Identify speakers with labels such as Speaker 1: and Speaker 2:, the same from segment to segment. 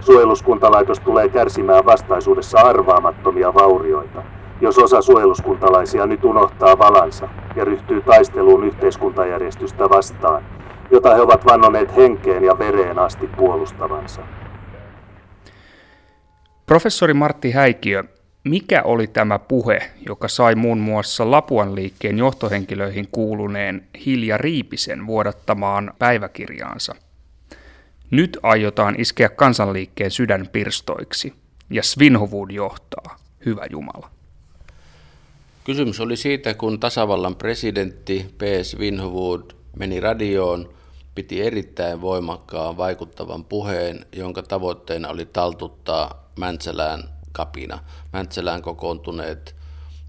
Speaker 1: Suojeluskuntalaitos tulee kärsimään vastaisuudessa arvaamattomia vaurioita, jos osa suojeluskuntalaisia nyt unohtaa valansa ja ryhtyy taisteluun yhteiskuntajärjestystä vastaan, jota he ovat vannoneet henkeen ja vereen asti puolustavansa.
Speaker 2: Professori Martti Häikiö, mikä oli tämä puhe, joka sai muun muassa Lapuan liikkeen johtohenkilöihin kuuluneen Hilja Riipisen vuodattamaan päiväkirjaansa? Nyt aiotaan iskeä kansanliikkeen sydän pirstoiksi, ja Svinhovud johtaa, hyvä Jumala.
Speaker 3: Kysymys oli siitä, kun tasavallan presidentti P. Svinhovud meni radioon, piti erittäin voimakkaan vaikuttavan puheen, jonka tavoitteena oli taltuttaa Mäntsälään kapina. Mäntsälään kokoontuneet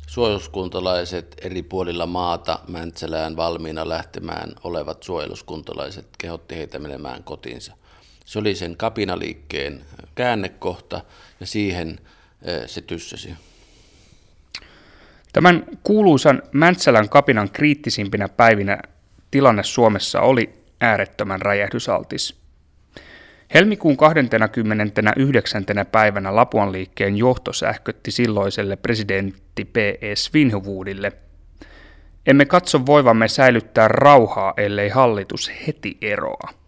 Speaker 3: suojeluskuntalaiset eri puolilla maata Mäntsälään valmiina lähtemään olevat suojeluskuntalaiset kehotti heitä menemään kotiinsa. Se oli sen kapinaliikkeen käännekohta ja siihen eh, se tyssäsi.
Speaker 2: Tämän kuuluisan Mäntsälän kapinan kriittisimpinä päivinä tilanne Suomessa oli äärettömän räjähdysaltis. Helmikuun 29. päivänä Lapuan liikkeen johto sähkötti silloiselle presidentti P.E. Svinhuvudille. Emme katso voivamme säilyttää rauhaa, ellei hallitus heti eroa.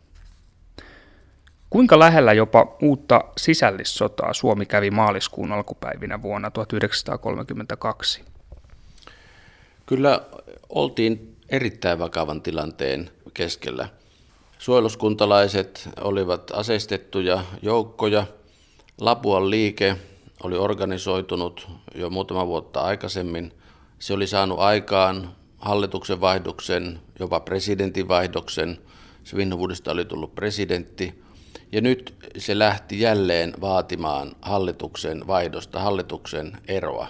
Speaker 2: Kuinka lähellä jopa uutta sisällissotaa Suomi kävi maaliskuun alkupäivinä vuonna 1932?
Speaker 3: Kyllä oltiin erittäin vakavan tilanteen keskellä. Suojeluskuntalaiset olivat aseistettuja joukkoja. Lapuan liike oli organisoitunut jo muutama vuotta aikaisemmin. Se oli saanut aikaan hallituksen vaihdoksen, jopa presidentin vaihdoksen. Svinhuvudista oli tullut presidentti. Ja nyt se lähti jälleen vaatimaan hallituksen vaihdosta, hallituksen eroa.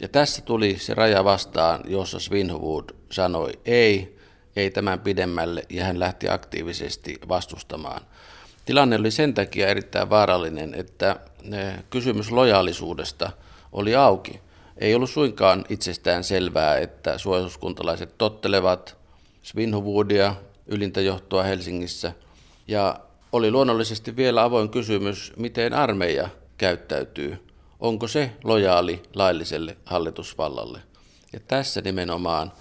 Speaker 3: Ja tässä tuli se raja vastaan, jossa Svinhuvud sanoi ei, ei tämän pidemmälle ja hän lähti aktiivisesti vastustamaan. Tilanne oli sen takia erittäin vaarallinen, että kysymys lojaalisuudesta oli auki. Ei ollut suinkaan itsestään selvää, että suojeluskuntalaiset tottelevat Svinhuvudia, ylintä johtoa Helsingissä, ja oli luonnollisesti vielä avoin kysymys, miten armeija käyttäytyy. Onko se lojaali lailliselle hallitusvallalle? Ja tässä nimenomaan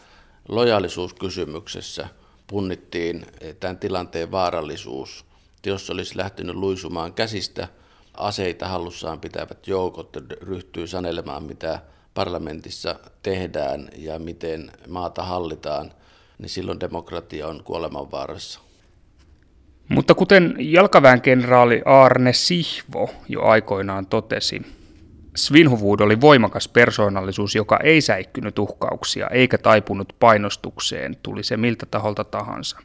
Speaker 3: lojaalisuuskysymyksessä punnittiin tämän tilanteen vaarallisuus. Jos olisi lähtenyt luisumaan käsistä, aseita hallussaan pitävät joukot ryhtyy sanelemaan, mitä parlamentissa tehdään ja miten maata hallitaan, niin silloin demokratia on kuolemanvaarassa.
Speaker 2: Mutta kuten jalkaväen kenraali Arne Sihvo jo aikoinaan totesi, Svinhuvud oli voimakas persoonallisuus, joka ei säikkynyt uhkauksia eikä taipunut painostukseen, tuli se miltä taholta tahansa.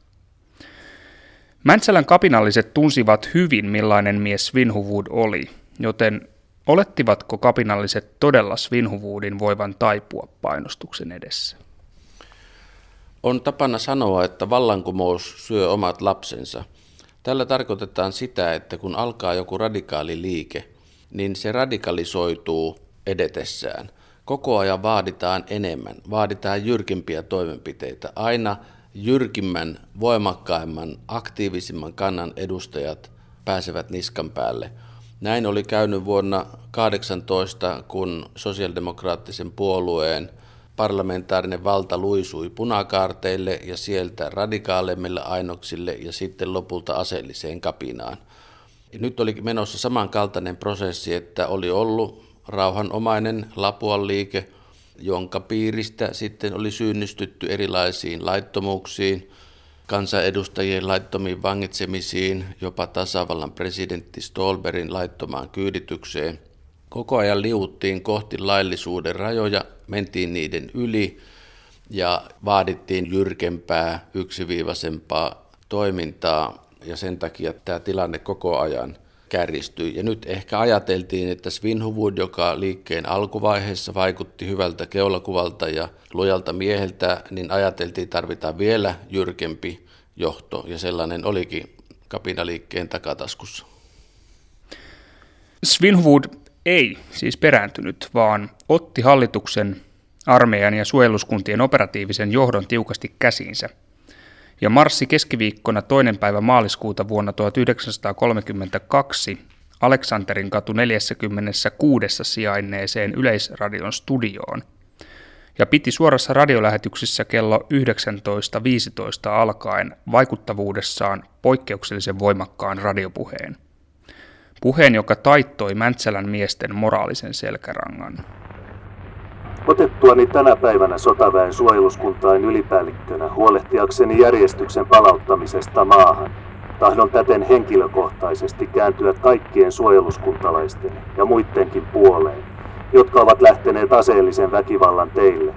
Speaker 2: Mäntsälän kapinalliset tunsivat hyvin, millainen mies Svinhuvud oli, joten olettivatko kapinalliset todella Svinhuvudin voivan taipua painostuksen edessä?
Speaker 3: On tapana sanoa, että vallankumous syö omat lapsensa. Tällä tarkoitetaan sitä, että kun alkaa joku radikaali liike – niin se radikalisoituu edetessään. Koko ajan vaaditaan enemmän, vaaditaan jyrkimpiä toimenpiteitä. Aina jyrkimmän, voimakkaimman, aktiivisimman kannan edustajat pääsevät niskan päälle. Näin oli käynyt vuonna 18, kun sosiaalidemokraattisen puolueen parlamentaarinen valta luisui punakaarteille ja sieltä radikaalemmille ainoksille ja sitten lopulta aseelliseen kapinaan. Ja nyt oli menossa samankaltainen prosessi, että oli ollut rauhanomainen Lapuan liike, jonka piiristä sitten oli syynnistytty erilaisiin laittomuuksiin, kansanedustajien laittomiin vangitsemisiin, jopa tasavallan presidentti Stolberin laittomaan kyyditykseen. Koko ajan liuttiin kohti laillisuuden rajoja, mentiin niiden yli ja vaadittiin jyrkempää, yksiviivaisempaa toimintaa ja sen takia tämä tilanne koko ajan kärjistyi. Ja nyt ehkä ajateltiin, että Svinhuvud, joka liikkeen alkuvaiheessa vaikutti hyvältä keulakuvalta ja lojalta mieheltä, niin ajateltiin tarvitaan vielä jyrkempi johto, ja sellainen olikin kapinaliikkeen takataskussa.
Speaker 2: Svinhuvud ei siis perääntynyt, vaan otti hallituksen, armeijan ja suojeluskuntien operatiivisen johdon tiukasti käsiinsä – ja marssi keskiviikkona toinen päivä maaliskuuta vuonna 1932 Aleksanterin katu 46 sijainneeseen Yleisradion studioon ja piti suorassa radiolähetyksessä kello 19.15 alkaen vaikuttavuudessaan poikkeuksellisen voimakkaan radiopuheen. Puheen, joka taittoi Mäntsälän miesten moraalisen selkärangan.
Speaker 1: Otettuani tänä päivänä sotaväen suojeluskuntain ylipäällikkönä huolehtiakseni järjestyksen palauttamisesta maahan, tahdon täten henkilökohtaisesti kääntyä kaikkien suojeluskuntalaisten ja muidenkin puoleen, jotka ovat lähteneet aseellisen väkivallan teille,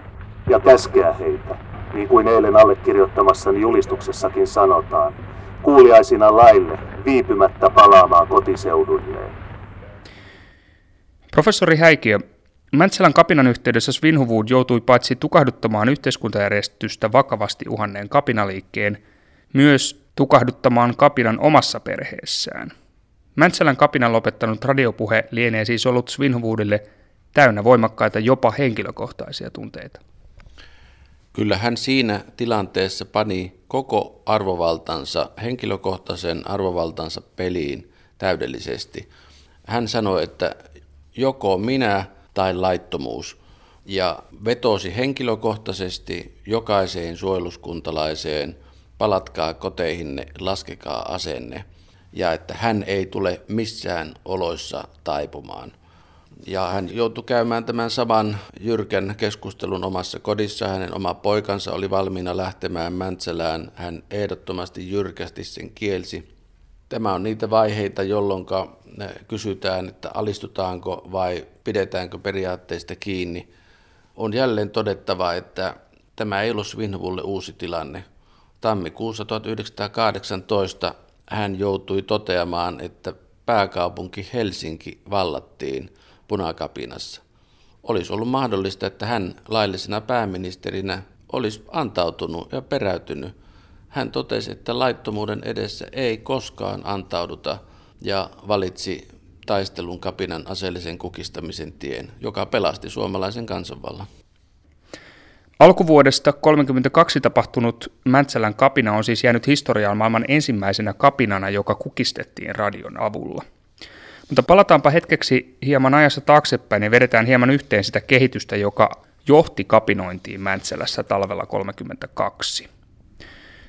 Speaker 1: ja käskeä heitä, niin kuin eilen allekirjoittamassani julistuksessakin sanotaan, kuuliaisina laille viipymättä palaamaan kotiseudulleen.
Speaker 2: Professori Häikiö, Mäntsälän kapinan yhteydessä Svinhuvud joutui paitsi tukahduttamaan yhteiskuntajärjestystä vakavasti uhanneen kapinaliikkeen, myös tukahduttamaan kapinan omassa perheessään. Mäntsälän kapinan lopettanut radiopuhe lienee siis ollut Svinhuvudille täynnä voimakkaita jopa henkilökohtaisia tunteita.
Speaker 3: Kyllä hän siinä tilanteessa pani koko arvovaltansa, henkilökohtaisen arvovaltansa peliin täydellisesti. Hän sanoi, että joko minä tai laittomuus ja vetosi henkilökohtaisesti jokaiseen suojeluskuntalaiseen, palatkaa koteihinne, laskekaa asenne, ja että hän ei tule missään oloissa taipumaan. Ja hän joutui käymään tämän saman jyrkän keskustelun omassa kodissa. Hänen oma poikansa oli valmiina lähtemään Mäntsälään. Hän ehdottomasti jyrkästi sen kielsi. Tämä on niitä vaiheita, jolloin kysytään, että alistutaanko vai pidetäänkö periaatteista kiinni. On jälleen todettava, että tämä ei ollut Svinhuvulle uusi tilanne. Tammikuussa 1918 hän joutui toteamaan, että pääkaupunki Helsinki vallattiin punakapinassa. Olisi ollut mahdollista, että hän laillisena pääministerinä olisi antautunut ja peräytynyt. Hän totesi, että laittomuuden edessä ei koskaan antauduta ja valitsi taistelun kapinan aseellisen kukistamisen tien, joka pelasti suomalaisen kansanvallan.
Speaker 2: Alkuvuodesta 1932 tapahtunut Mäntsälän kapina on siis jäänyt historiaan maailman ensimmäisenä kapinana, joka kukistettiin radion avulla. Mutta palataanpa hetkeksi hieman ajassa taaksepäin ja vedetään hieman yhteen sitä kehitystä, joka johti kapinointiin Mäntsälässä talvella 32.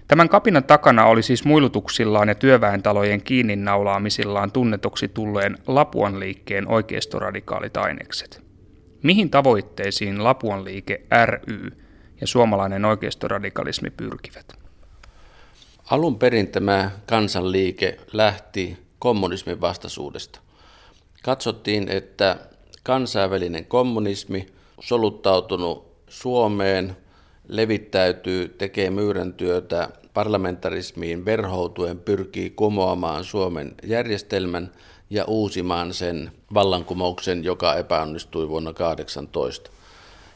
Speaker 2: Tämän kapinan takana oli siis muilutuksillaan ja työväentalojen kiinni naulaamisillaan tunnetuksi tulleen Lapuan liikkeen oikeistoradikaalit ainekset. Mihin tavoitteisiin Lapuan liike ry ja suomalainen oikeistoradikalismi pyrkivät?
Speaker 3: Alun perin tämä kansanliike lähti kommunismin vastaisuudesta. Katsottiin, että kansainvälinen kommunismi soluttautunut Suomeen, levittäytyy, tekee myyrän työtä parlamentarismiin verhoutuen, pyrkii kumoamaan Suomen järjestelmän ja uusimaan sen vallankumouksen, joka epäonnistui vuonna 18.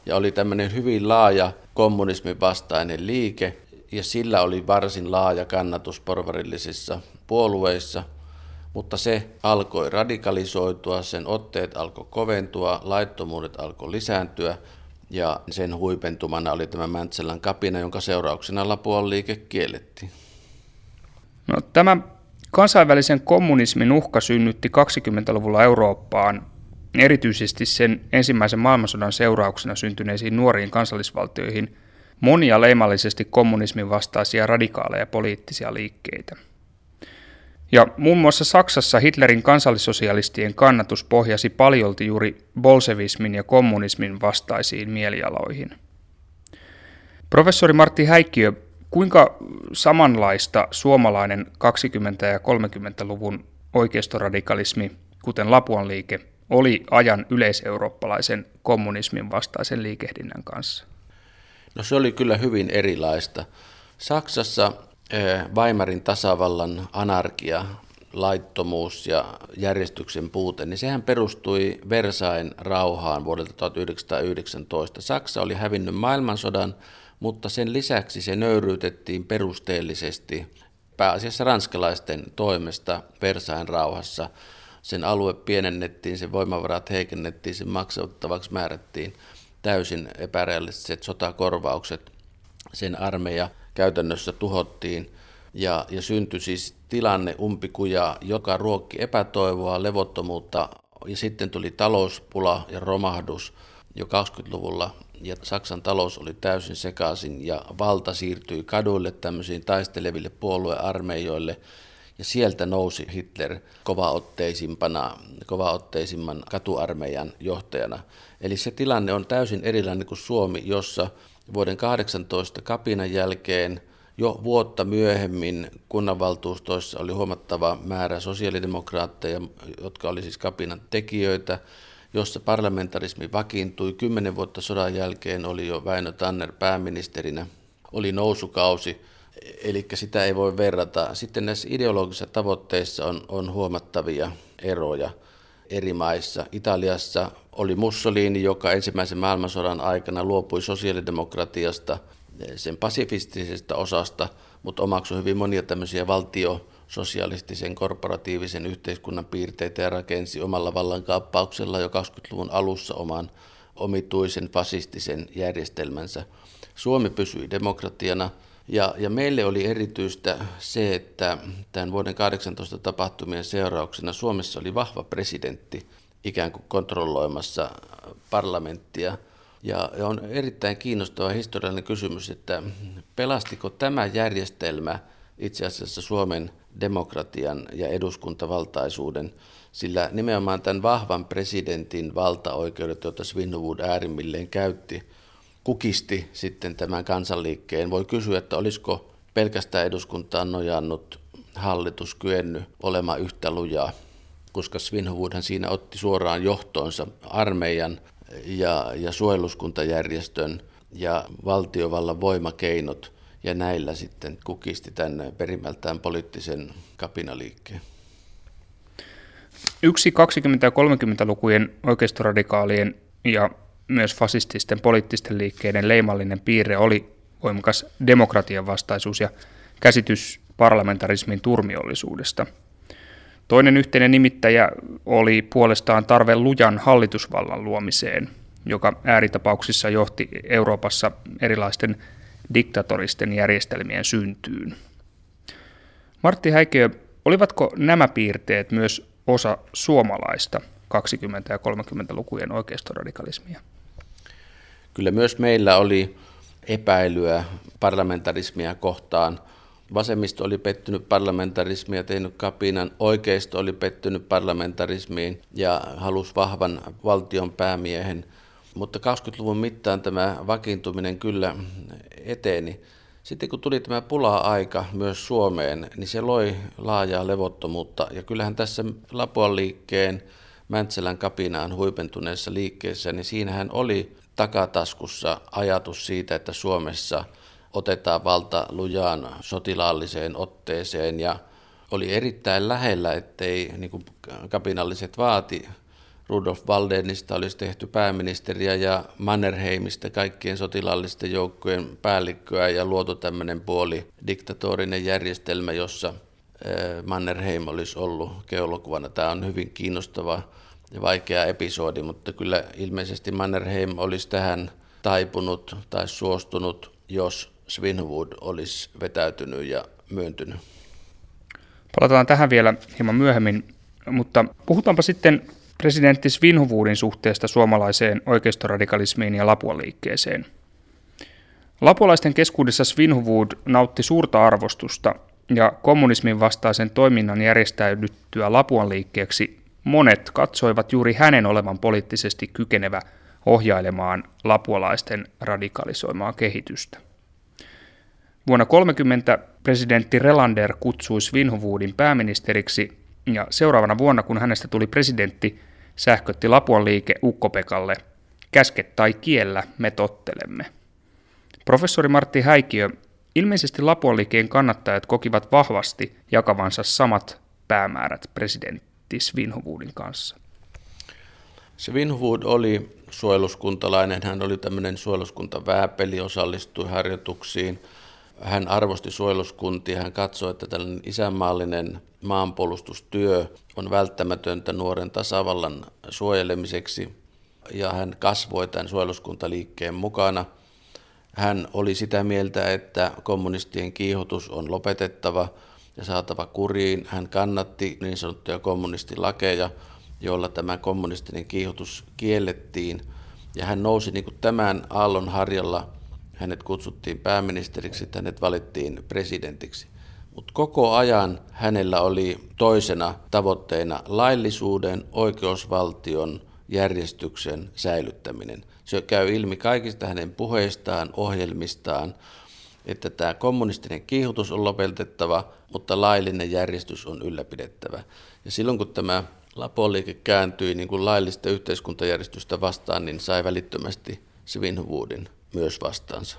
Speaker 3: Ja oli tämmöinen hyvin laaja kommunismin vastainen liike, ja sillä oli varsin laaja kannatus porvarillisissa puolueissa – mutta se alkoi radikalisoitua, sen otteet alkoi koventua, laittomuudet alkoi lisääntyä ja sen huipentumana oli tämä Mäntsälän kapina, jonka seurauksena Lapuan liike kiellettiin.
Speaker 2: No, tämä kansainvälisen kommunismin uhka synnytti 20-luvulla Eurooppaan erityisesti sen ensimmäisen maailmansodan seurauksena syntyneisiin nuoriin kansallisvaltioihin monia leimallisesti kommunismin vastaisia radikaaleja poliittisia liikkeitä – ja muun muassa Saksassa Hitlerin kansallissosialistien kannatus pohjasi paljolti juuri bolsevismin ja kommunismin vastaisiin mielialoihin. Professori Martti Häikkiö, kuinka samanlaista suomalainen 20- ja 30-luvun oikeistoradikalismi, kuten Lapuan liike, oli ajan yleiseurooppalaisen kommunismin vastaisen liikehdinnän kanssa?
Speaker 3: No se oli kyllä hyvin erilaista. Saksassa Weimarin tasavallan anarkia, laittomuus ja järjestyksen puute, niin sehän perustui Versain rauhaan vuodelta 1919. Saksa oli hävinnyt maailmansodan, mutta sen lisäksi se nöyryytettiin perusteellisesti pääasiassa ranskalaisten toimesta Versain rauhassa. Sen alue pienennettiin, sen voimavarat heikennettiin, sen maksattavaksi määrättiin täysin epärealistiset sotakorvaukset. Sen armeija käytännössä tuhottiin. Ja, ja syntyi siis tilanne umpikuja, joka ruokki epätoivoa, levottomuutta ja sitten tuli talouspula ja romahdus jo 20-luvulla ja Saksan talous oli täysin sekaisin ja valta siirtyi kaduille tämmöisiin taisteleville puoluearmeijoille ja sieltä nousi Hitler kovaotteisimpana, kovaotteisimman katuarmeijan johtajana. Eli se tilanne on täysin erilainen kuin Suomi, jossa vuoden 18 kapinan jälkeen jo vuotta myöhemmin kunnanvaltuustoissa oli huomattava määrä sosiaalidemokraatteja, jotka oli siis kapinan tekijöitä, jossa parlamentarismi vakiintui. Kymmenen vuotta sodan jälkeen oli jo Väinö Tanner pääministerinä, oli nousukausi, eli sitä ei voi verrata. Sitten näissä ideologisissa tavoitteissa on, on huomattavia eroja eri maissa. Italiassa oli Mussolini, joka ensimmäisen maailmansodan aikana luopui sosiaalidemokratiasta, sen pasifistisesta osasta, mutta omaksui hyvin monia tämmöisiä valtio sosialistisen korporatiivisen yhteiskunnan piirteitä ja rakensi omalla vallankaappauksella jo 20-luvun alussa oman omituisen fasistisen järjestelmänsä. Suomi pysyi demokratiana ja, ja meille oli erityistä se, että tämän vuoden 18 tapahtumien seurauksena Suomessa oli vahva presidentti ikään kuin kontrolloimassa parlamenttia. Ja, on erittäin kiinnostava historiallinen kysymys, että pelastiko tämä järjestelmä itse asiassa Suomen demokratian ja eduskuntavaltaisuuden, sillä nimenomaan tämän vahvan presidentin valtaoikeudet, joita Svinhuvud äärimmilleen käytti, kukisti sitten tämän kansanliikkeen. Voi kysyä, että olisiko pelkästään eduskuntaan nojannut hallitus kyennyt olemaan yhtä lujaa, koska Svinhuvudhan siinä otti suoraan johtoonsa armeijan ja, ja suojeluskuntajärjestön ja valtiovallan voimakeinot ja näillä sitten kukisti tänne perimältään poliittisen kapinaliikkeen.
Speaker 2: Yksi 20- ja 30-lukujen oikeistoradikaalien ja myös fasististen poliittisten liikkeiden leimallinen piirre oli voimakas demokratian vastaisuus ja käsitys parlamentarismin turmiollisuudesta. Toinen yhteinen nimittäjä oli puolestaan tarve lujan hallitusvallan luomiseen, joka ääritapauksissa johti Euroopassa erilaisten diktatoristen järjestelmien syntyyn. Martti Häikeö, olivatko nämä piirteet myös osa suomalaista 20- ja 30-lukujen oikeistoradikalismia?
Speaker 3: Kyllä myös meillä oli epäilyä parlamentarismia kohtaan. Vasemmisto oli pettynyt parlamentarismia, tehnyt kapinan. Oikeisto oli pettynyt parlamentarismiin ja halusi vahvan valtion päämiehen. Mutta 20-luvun mittaan tämä vakiintuminen kyllä eteni. Sitten kun tuli tämä pula-aika myös Suomeen, niin se loi laajaa levottomuutta. Ja kyllähän tässä Lapuan liikkeen Mäntsälän kapinaan huipentuneessa liikkeessä, niin siinähän oli takataskussa ajatus siitä, että Suomessa otetaan valta lujaan sotilaalliseen otteeseen ja oli erittäin lähellä, ettei niin kuin kapinalliset vaati Rudolf Waldenista olisi tehty pääministeriä ja Mannerheimista kaikkien sotilaallisten joukkojen päällikköä ja luotu tämmöinen puoli diktatorinen järjestelmä, jossa Mannerheim olisi ollut geologuvana. Tämä on hyvin kiinnostava vaikea episodi, mutta kyllä ilmeisesti Mannerheim olisi tähän taipunut tai suostunut, jos Svinhuvud olisi vetäytynyt ja myöntynyt.
Speaker 2: Palataan tähän vielä hieman myöhemmin, mutta puhutaanpa sitten presidentti Svinhuvudin suhteesta suomalaiseen oikeistoradikalismiin ja Lapuan liikkeeseen. Lapualaisten keskuudessa Svinhuvud nautti suurta arvostusta ja kommunismin vastaisen toiminnan järjestäydyttyä Lapuan liikkeeksi monet katsoivat juuri hänen olevan poliittisesti kykenevä ohjailemaan lapualaisten radikalisoimaa kehitystä. Vuonna 30 presidentti Relander kutsui Svinhuvudin pääministeriksi ja seuraavana vuonna, kun hänestä tuli presidentti, sähkötti Lapuan liike Ukkopekalle, käske tai kiellä me tottelemme. Professori Martti Häikiö, ilmeisesti Lapuan liikkeen kannattajat kokivat vahvasti jakavansa samat päämäärät presidentti Svinhuvudin kanssa.
Speaker 3: Svinhuvud oli suojeluskuntalainen, hän oli tämmöinen suojeluskuntavääpeli, osallistui harjoituksiin – hän arvosti suojeluskuntia, hän katsoi, että tällainen isänmaallinen maanpuolustustyö on välttämätöntä nuoren tasavallan suojelemiseksi. Ja hän kasvoi tämän suojeluskuntaliikkeen mukana. Hän oli sitä mieltä, että kommunistien kiihotus on lopetettava ja saatava kuriin. Hän kannatti niin sanottuja kommunistilakeja, joilla tämä kommunistinen kiihotus kiellettiin. Ja hän nousi niin kuin tämän aallon harjalla, hänet kutsuttiin pääministeriksi, hänet valittiin presidentiksi. Mutta koko ajan hänellä oli toisena tavoitteena laillisuuden, oikeusvaltion, järjestyksen säilyttäminen. Se käy ilmi kaikista hänen puheistaan, ohjelmistaan, että tämä kommunistinen kiihotus on lopetettava, mutta laillinen järjestys on ylläpidettävä. Ja silloin kun tämä Lapoliike kääntyi niin kuin laillista yhteiskuntajärjestystä vastaan, niin sai välittömästi Svinhuvudin myös vastaansa.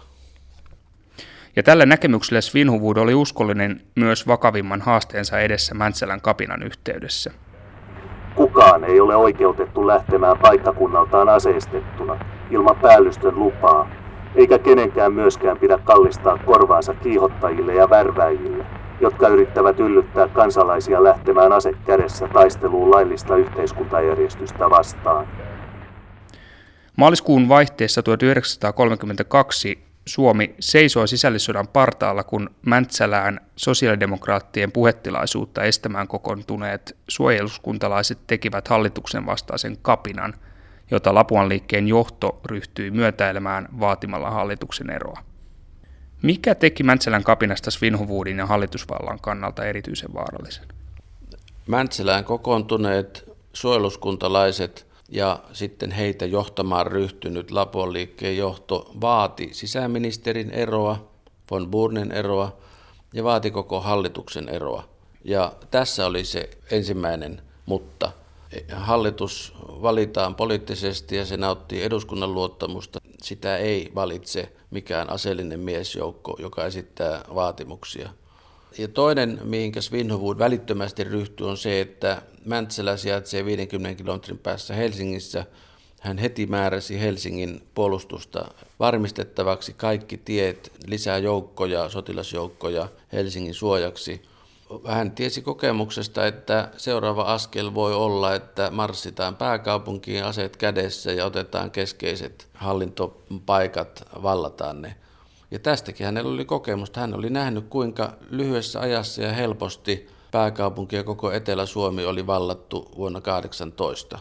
Speaker 2: Ja tällä näkemyksellä Svinhuvud oli uskollinen myös vakavimman haasteensa edessä Mäntsälän kapinan yhteydessä.
Speaker 1: Kukaan ei ole oikeutettu lähtemään paikkakunnaltaan aseistettuna ilman päällystön lupaa, eikä kenenkään myöskään pidä kallistaa korvaansa kiihottajille ja värväjille, jotka yrittävät yllyttää kansalaisia lähtemään ase kädessä taisteluun laillista yhteiskuntajärjestystä vastaan.
Speaker 2: Maaliskuun vaihteessa 1932 Suomi seisoi sisällissodan partaalla, kun Mäntsälään sosiaalidemokraattien puhetilaisuutta estämään kokoontuneet suojeluskuntalaiset tekivät hallituksen vastaisen kapinan, jota Lapuan liikkeen johto ryhtyi myötäilemään vaatimalla hallituksen eroa. Mikä teki Mäntsälän kapinasta Svinhuvuudin ja hallitusvallan kannalta erityisen vaarallisen?
Speaker 3: Mäntsälään kokoontuneet suojeluskuntalaiset ja sitten heitä johtamaan ryhtynyt Lapon liikkeen johto vaati sisäministerin eroa, von Burnen eroa ja vaati koko hallituksen eroa. Ja tässä oli se ensimmäinen mutta. Hallitus valitaan poliittisesti ja se nauttii eduskunnan luottamusta. Sitä ei valitse mikään aseellinen miesjoukko, joka esittää vaatimuksia. Ja toinen, mihinkä Svinhovud välittömästi ryhtyy, on se, että Mäntsälä sijaitsee 50 kilometrin päässä Helsingissä. Hän heti määräsi Helsingin puolustusta varmistettavaksi kaikki tiet, lisää joukkoja, sotilasjoukkoja Helsingin suojaksi. Hän tiesi kokemuksesta, että seuraava askel voi olla, että marssitaan pääkaupunkiin aseet kädessä ja otetaan keskeiset hallintopaikat, vallataan ne. Ja tästäkin hänellä oli kokemusta. Hän oli nähnyt, kuinka lyhyessä ajassa ja helposti pääkaupunki ja koko Etelä-Suomi oli vallattu vuonna 18.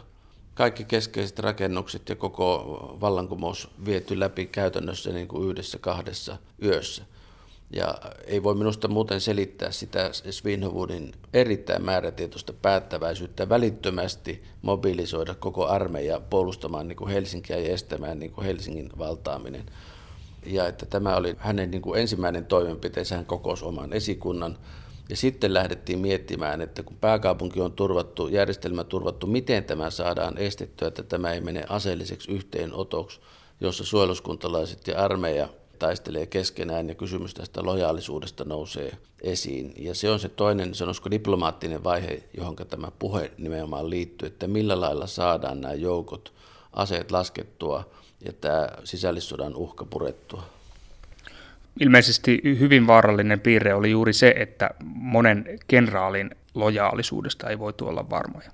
Speaker 3: Kaikki keskeiset rakennukset ja koko vallankumous viety läpi käytännössä niin kuin yhdessä kahdessa yössä. Ja ei voi minusta muuten selittää sitä Svinhovudin erittäin määrätietoista päättäväisyyttä välittömästi mobilisoida koko armeija puolustamaan niin kuin Helsinkiä ja estämään niin kuin Helsingin valtaaminen ja että tämä oli hänen niin kuin ensimmäinen toimenpiteensä, hän kokosi oman esikunnan. Ja sitten lähdettiin miettimään, että kun pääkaupunki on turvattu, järjestelmä turvattu, miten tämä saadaan estettyä, että tämä ei mene aseelliseksi yhteenotoksi, jossa suojeluskuntalaiset ja armeija taistelee keskenään ja kysymys tästä lojaalisuudesta nousee esiin. Ja se on se toinen, sanoisiko diplomaattinen vaihe, johon tämä puhe nimenomaan liittyy, että millä lailla saadaan nämä joukot, aseet laskettua ja tämä sisällissodan uhka purettua.
Speaker 2: Ilmeisesti hyvin vaarallinen piirre oli juuri se, että monen kenraalin lojaalisuudesta ei voitu olla varmoja.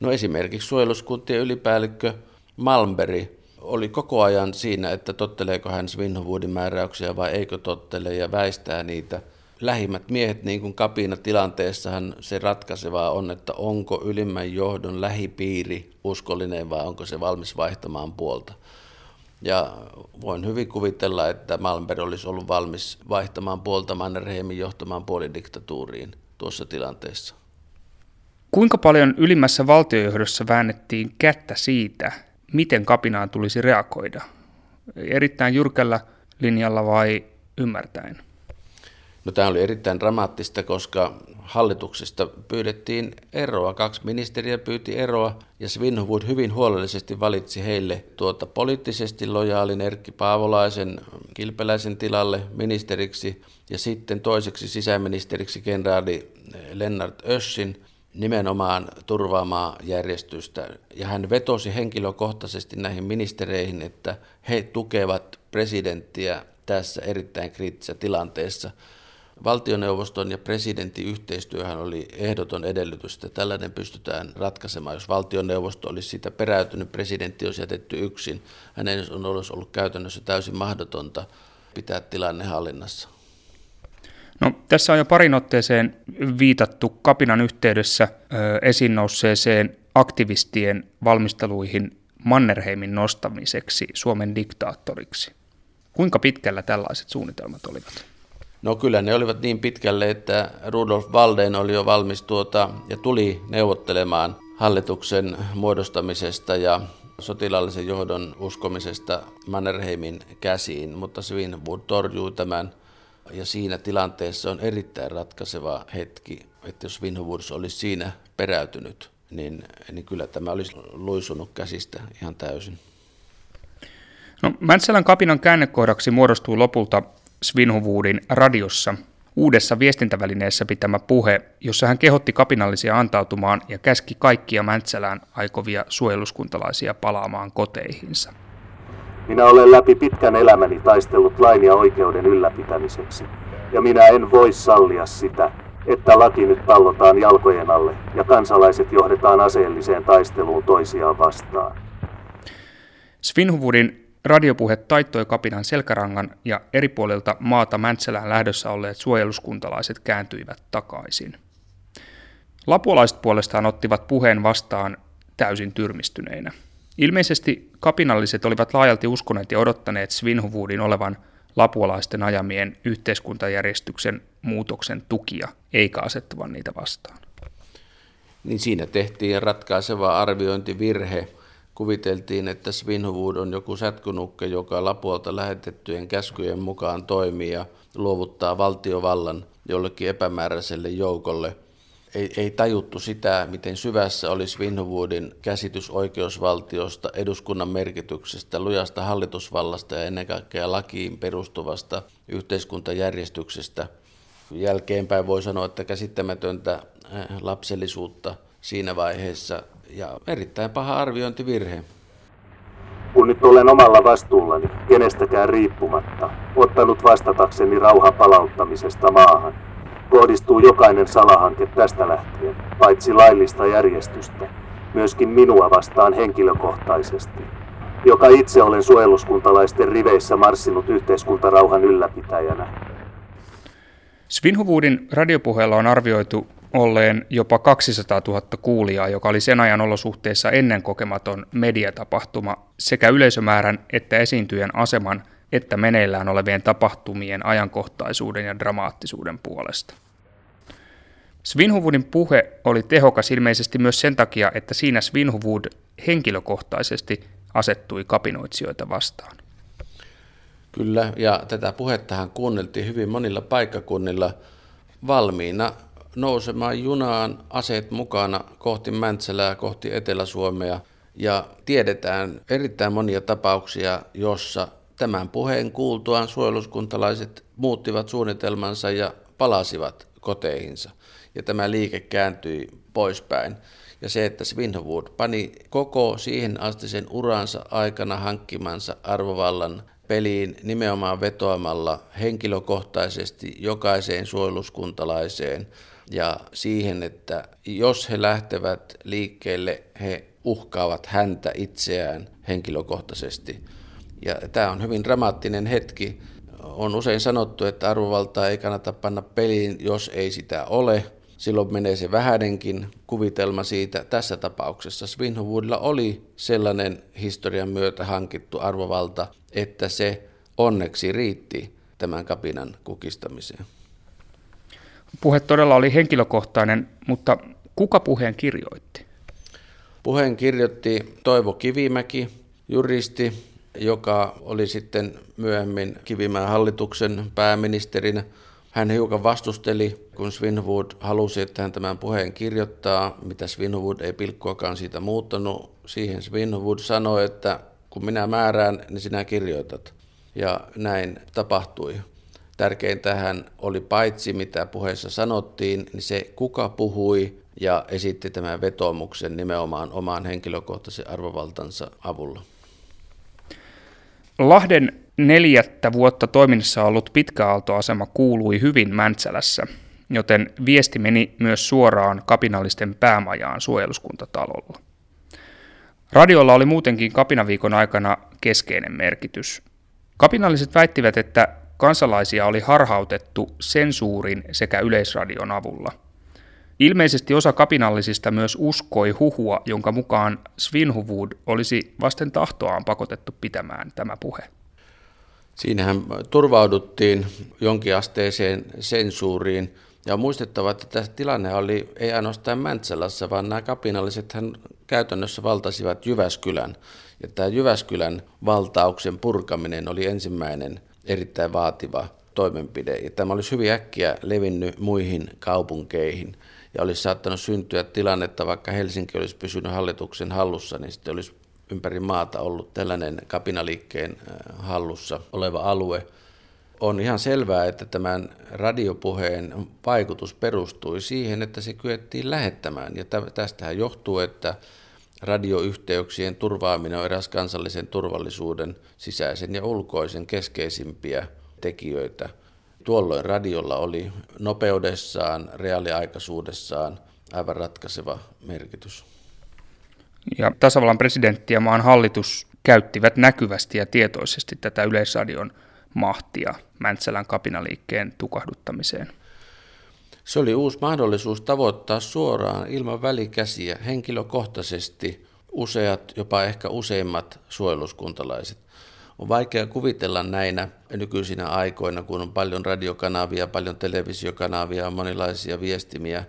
Speaker 3: No esimerkiksi suojeluskuntien ylipäällikkö Malmberg oli koko ajan siinä, että totteleeko hän Svinhovudin määräyksiä vai eikö tottele ja väistää niitä. Lähimmät miehet, niin kuin kapina tilanteessahan se ratkaisevaa on, että onko ylimmän johdon lähipiiri uskollinen vai onko se valmis vaihtamaan puolta. Ja voin hyvin kuvitella, että Malmberg olisi ollut valmis vaihtamaan puolta Mannerheimin johtamaan puolidiktatuuriin tuossa tilanteessa.
Speaker 2: Kuinka paljon ylimmässä valtiojohdossa väännettiin kättä siitä, miten kapinaan tulisi reagoida? Erittäin jyrkällä linjalla vai ymmärtäen?
Speaker 3: No, tämä oli erittäin dramaattista, koska hallituksesta pyydettiin eroa. Kaksi ministeriä pyyti eroa ja Svinhuvud hyvin huolellisesti valitsi heille tuota poliittisesti lojaalin Erkki Paavolaisen kilpeläisen tilalle ministeriksi ja sitten toiseksi sisäministeriksi kenraali Lennart Össin nimenomaan turvaamaan järjestystä. Ja hän vetosi henkilökohtaisesti näihin ministereihin, että he tukevat presidenttiä tässä erittäin kriittisessä tilanteessa – Valtioneuvoston ja presidentin yhteistyöhän oli ehdoton edellytys, että tällainen pystytään ratkaisemaan. Jos valtioneuvosto olisi sitä peräytynyt, presidentti olisi jätetty yksin, hänen on ollut käytännössä täysin mahdotonta pitää tilanne hallinnassa.
Speaker 2: No, tässä on jo parin otteeseen viitattu kapinan yhteydessä esiin nousseeseen aktivistien valmisteluihin Mannerheimin nostamiseksi Suomen diktaattoriksi. Kuinka pitkällä tällaiset suunnitelmat olivat?
Speaker 3: No kyllä ne olivat niin pitkälle, että Rudolf Walden oli jo valmis tuota, ja tuli neuvottelemaan hallituksen muodostamisesta ja sotilaallisen johdon uskomisesta Mannerheimin käsiin, mutta Svinhuvud torjui tämän ja siinä tilanteessa on erittäin ratkaiseva hetki, että jos Svinhuvud olisi siinä peräytynyt, niin, niin kyllä tämä olisi luisunut käsistä ihan täysin.
Speaker 2: No, Mäntsälän kapinan käännekohdaksi muodostui lopulta Svinhuvudin radiossa uudessa viestintävälineessä pitämä puhe, jossa hän kehotti kapinallisia antautumaan ja käski kaikkia Mäntsälään aikovia suojeluskuntalaisia palaamaan koteihinsa.
Speaker 1: Minä olen läpi pitkän elämäni taistellut lain ja oikeuden ylläpitämiseksi, ja minä en voi sallia sitä, että laki nyt pallotaan jalkojen alle ja kansalaiset johdetaan aseelliseen taisteluun toisiaan vastaan.
Speaker 2: Svinhuvudin Radiopuhe taittoi kapinan selkärangan ja eri puolilta maata Mäntsälään lähdössä olleet suojeluskuntalaiset kääntyivät takaisin. Lapuolaiset puolestaan ottivat puheen vastaan täysin tyrmistyneinä. Ilmeisesti kapinalliset olivat laajalti uskoneet ja odottaneet Svinhuvudin olevan lapuolaisten ajamien yhteiskuntajärjestyksen muutoksen tukia, eikä asettuvan niitä vastaan.
Speaker 3: Niin siinä tehtiin ratkaiseva arviointivirhe – Kuviteltiin, että Svinhuvud on joku sätkynukke, joka Lapuolta lähetettyjen käskyjen mukaan toimii ja luovuttaa valtiovallan jollekin epämääräiselle joukolle. Ei, ei tajuttu sitä, miten syvässä oli Svinhuvudin käsitys oikeusvaltiosta, eduskunnan merkityksestä, lujasta hallitusvallasta ja ennen kaikkea lakiin perustuvasta yhteiskuntajärjestyksestä. Jälkeenpäin voi sanoa, että käsittämätöntä eh, lapsellisuutta siinä vaiheessa ja erittäin paha arviointivirhe.
Speaker 1: Kun nyt olen omalla vastuullani, kenestäkään riippumatta, ottanut vastatakseni rauhan palauttamisesta maahan, kohdistuu jokainen salahanke tästä lähtien, paitsi laillista järjestystä, myöskin minua vastaan henkilökohtaisesti, joka itse olen suojeluskuntalaisten riveissä marssinut yhteiskuntarauhan ylläpitäjänä.
Speaker 2: Svinhuvudin radiopuheella on arvioitu olleen jopa 200 000 kuulijaa, joka oli sen ajan olosuhteissa ennen kokematon mediatapahtuma sekä yleisömäärän että esiintyjen aseman että meneillään olevien tapahtumien ajankohtaisuuden ja dramaattisuuden puolesta. Svinhuvudin puhe oli tehokas ilmeisesti myös sen takia, että siinä Svinhuvud henkilökohtaisesti asettui kapinoitsijoita vastaan.
Speaker 3: Kyllä, ja tätä puhettahan kuunneltiin hyvin monilla paikkakunnilla valmiina nousemaan junaan aseet mukana kohti Mäntsälää, kohti Etelä-Suomea. Ja tiedetään erittäin monia tapauksia, jossa tämän puheen kuultuaan suojeluskuntalaiset muuttivat suunnitelmansa ja palasivat koteihinsa. Ja tämä liike kääntyi poispäin. Ja se, että Svinhuvud pani koko siihen asti sen uransa aikana hankkimansa arvovallan peliin nimenomaan vetoamalla henkilökohtaisesti jokaiseen suojeluskuntalaiseen ja siihen, että jos he lähtevät liikkeelle, he uhkaavat häntä itseään henkilökohtaisesti. Ja tämä on hyvin dramaattinen hetki. On usein sanottu, että arvovaltaa ei kannata panna peliin, jos ei sitä ole. Silloin menee se vähäinenkin kuvitelma siitä. Tässä tapauksessa Svinhuvudilla oli sellainen historian myötä hankittu arvovalta, että se onneksi riitti tämän kapinan kukistamiseen.
Speaker 2: Puhe todella oli henkilökohtainen, mutta kuka puheen kirjoitti?
Speaker 3: Puheen kirjoitti Toivo Kivimäki, juristi, joka oli sitten myöhemmin Kivimäen hallituksen pääministerinä. Hän hiukan vastusteli, kun Svinhuvud halusi, että hän tämän puheen kirjoittaa, mitä Svinhuvud ei pilkkuakaan siitä muuttanut. Siihen Svinhuvud sanoi, että kun minä määrään, niin sinä kirjoitat. Ja näin tapahtui. Tärkeintähän oli paitsi mitä puheessa sanottiin, niin se kuka puhui ja esitti tämän vetomuksen nimenomaan omaan henkilökohtaisen arvovaltansa avulla.
Speaker 2: Lahden neljättä vuotta toiminnassa ollut pitkäaaltoasema kuului hyvin Mäntsälässä, joten viesti meni myös suoraan kapinallisten päämajaan suojeluskuntatalolla. Radiolla oli muutenkin kapinaviikon aikana keskeinen merkitys. Kapinalliset väittivät, että kansalaisia oli harhautettu sensuurin sekä yleisradion avulla. Ilmeisesti osa kapinallisista myös uskoi huhua, jonka mukaan Svinhuvud olisi vasten tahtoaan pakotettu pitämään tämä puhe.
Speaker 3: Siinähän turvauduttiin jonkinasteiseen sensuuriin. Ja on muistettava, että tämä tilanne oli ei ainoastaan Mäntsälässä, vaan nämä kapinalliset käytännössä valtasivat Jyväskylän. Ja tämä Jyväskylän valtauksen purkaminen oli ensimmäinen erittäin vaativa toimenpide. Ja tämä olisi hyvin äkkiä levinnyt muihin kaupunkeihin. Ja olisi saattanut syntyä tilannetta, vaikka Helsinki olisi pysynyt hallituksen hallussa, niin sitten olisi ympäri maata ollut tällainen kapinaliikkeen äh, hallussa oleva alue. On ihan selvää, että tämän radiopuheen vaikutus perustui siihen, että se kyettiin lähettämään. Ja tästähän johtuu, että radioyhteyksien turvaaminen on eräs kansallisen turvallisuuden sisäisen ja ulkoisen keskeisimpiä tekijöitä. Tuolloin radiolla oli nopeudessaan, reaaliaikaisuudessaan aivan ratkaiseva merkitys.
Speaker 2: Ja tasavallan presidentti ja maan hallitus käyttivät näkyvästi ja tietoisesti tätä yleisradion mahtia Mäntsälän kapinaliikkeen tukahduttamiseen.
Speaker 3: Se oli uusi mahdollisuus tavoittaa suoraan ilman välikäsiä henkilökohtaisesti useat, jopa ehkä useimmat suojeluskuntalaiset. On vaikea kuvitella näinä nykyisinä aikoina, kun on paljon radiokanavia, paljon televisiokanavia, monilaisia viestimiä,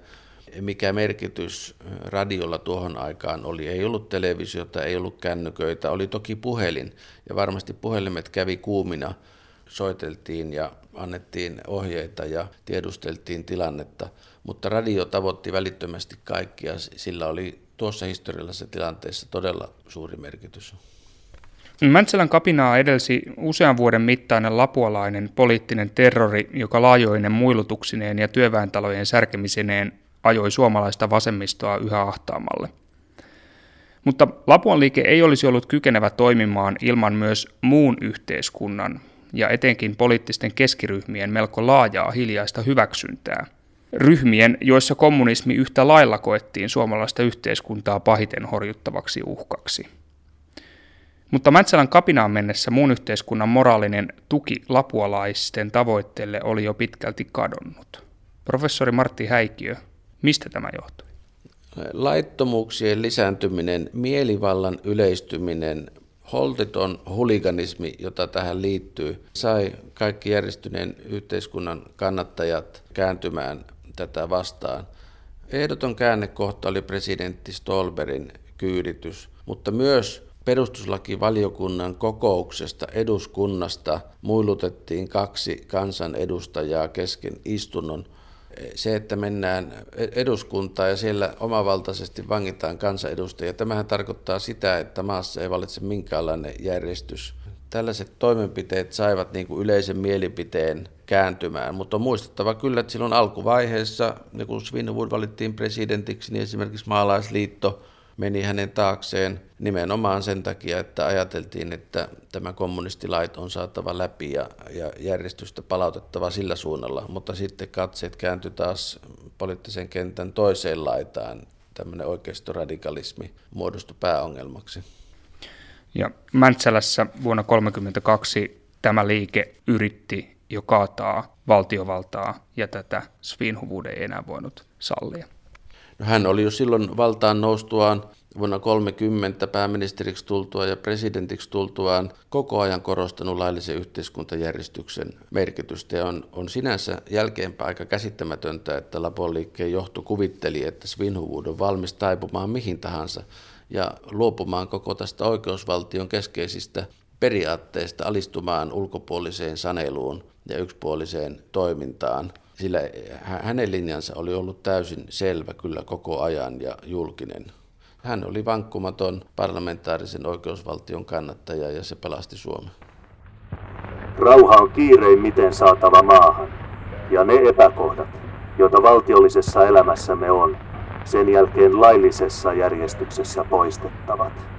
Speaker 3: mikä merkitys radiolla tuohon aikaan oli. Ei ollut televisiota, ei ollut kännyköitä, oli toki puhelin ja varmasti puhelimet kävi kuumina. Soiteltiin ja annettiin ohjeita ja tiedusteltiin tilannetta, mutta radio tavoitti välittömästi kaikkia, sillä oli tuossa historiallisessa tilanteessa todella suuri merkitys.
Speaker 2: Mäntsälän kapinaa edelsi usean vuoden mittainen lapualainen poliittinen terrori, joka laajoinen muilutuksineen ja työväentalojen särkemisineen ajoi suomalaista vasemmistoa yhä ahtaamalle. Mutta Lapuan liike ei olisi ollut kykenevä toimimaan ilman myös muun yhteiskunnan ja etenkin poliittisten keskiryhmien melko laajaa hiljaista hyväksyntää. Ryhmien, joissa kommunismi yhtä lailla koettiin suomalaista yhteiskuntaa pahiten horjuttavaksi uhkaksi. Mutta Mäntsälän kapinaan mennessä muun yhteiskunnan moraalinen tuki lapualaisten tavoitteelle oli jo pitkälti kadonnut. Professori Martti Häikiö Mistä tämä johtui?
Speaker 3: Laittomuuksien lisääntyminen, mielivallan yleistyminen, holtiton huliganismi, jota tähän liittyy, sai kaikki järjestyneen yhteiskunnan kannattajat kääntymään tätä vastaan. Ehdoton käännekohta oli presidentti Stolberin kyyditys, mutta myös perustuslakivaliokunnan kokouksesta eduskunnasta muilutettiin kaksi kansanedustajaa kesken istunnon se, että mennään eduskuntaan ja siellä omavaltaisesti vangitaan kansanedustajia, tämähän tarkoittaa sitä, että maassa ei valitse minkäänlainen järjestys. Tällaiset toimenpiteet saivat niin kuin yleisen mielipiteen kääntymään, mutta on muistettava kyllä, että silloin alkuvaiheessa, kun Svinhuvud valittiin presidentiksi, niin esimerkiksi maalaisliitto meni hänen taakseen nimenomaan sen takia, että ajateltiin, että tämä kommunistilait on saatava läpi ja, ja järjestystä palautettava sillä suunnalla, mutta sitten katseet kääntyi taas poliittisen kentän toiseen laitaan. Tämmöinen oikeistoradikalismi muodostui pääongelmaksi.
Speaker 2: Ja Mäntsälässä vuonna 1932 tämä liike yritti jo kaataa valtiovaltaa ja tätä Svinhuvud ei enää voinut sallia.
Speaker 3: Hän oli jo silloin valtaan noustuaan vuonna 30 pääministeriksi tultua ja presidentiksi tultuaan koko ajan korostanut laillisen yhteiskuntajärjestyksen merkitystä. Ja on, on sinänsä jälkeenpäin aika käsittämätöntä, että Lapon liikkeen johto kuvitteli, että Svinhuvud on valmis taipumaan mihin tahansa ja luopumaan koko tästä oikeusvaltion keskeisistä periaatteista alistumaan ulkopuoliseen saneluun ja yksipuoliseen toimintaan – sillä hänen linjansa oli ollut täysin selvä kyllä koko ajan ja julkinen. Hän oli vankkumaton parlamentaarisen oikeusvaltion kannattaja ja se pelasti Suomen.
Speaker 1: Rauha on kiireimmiten saatava maahan, ja ne epäkohdat, joita valtiollisessa elämässämme on, sen jälkeen laillisessa järjestyksessä poistettavat.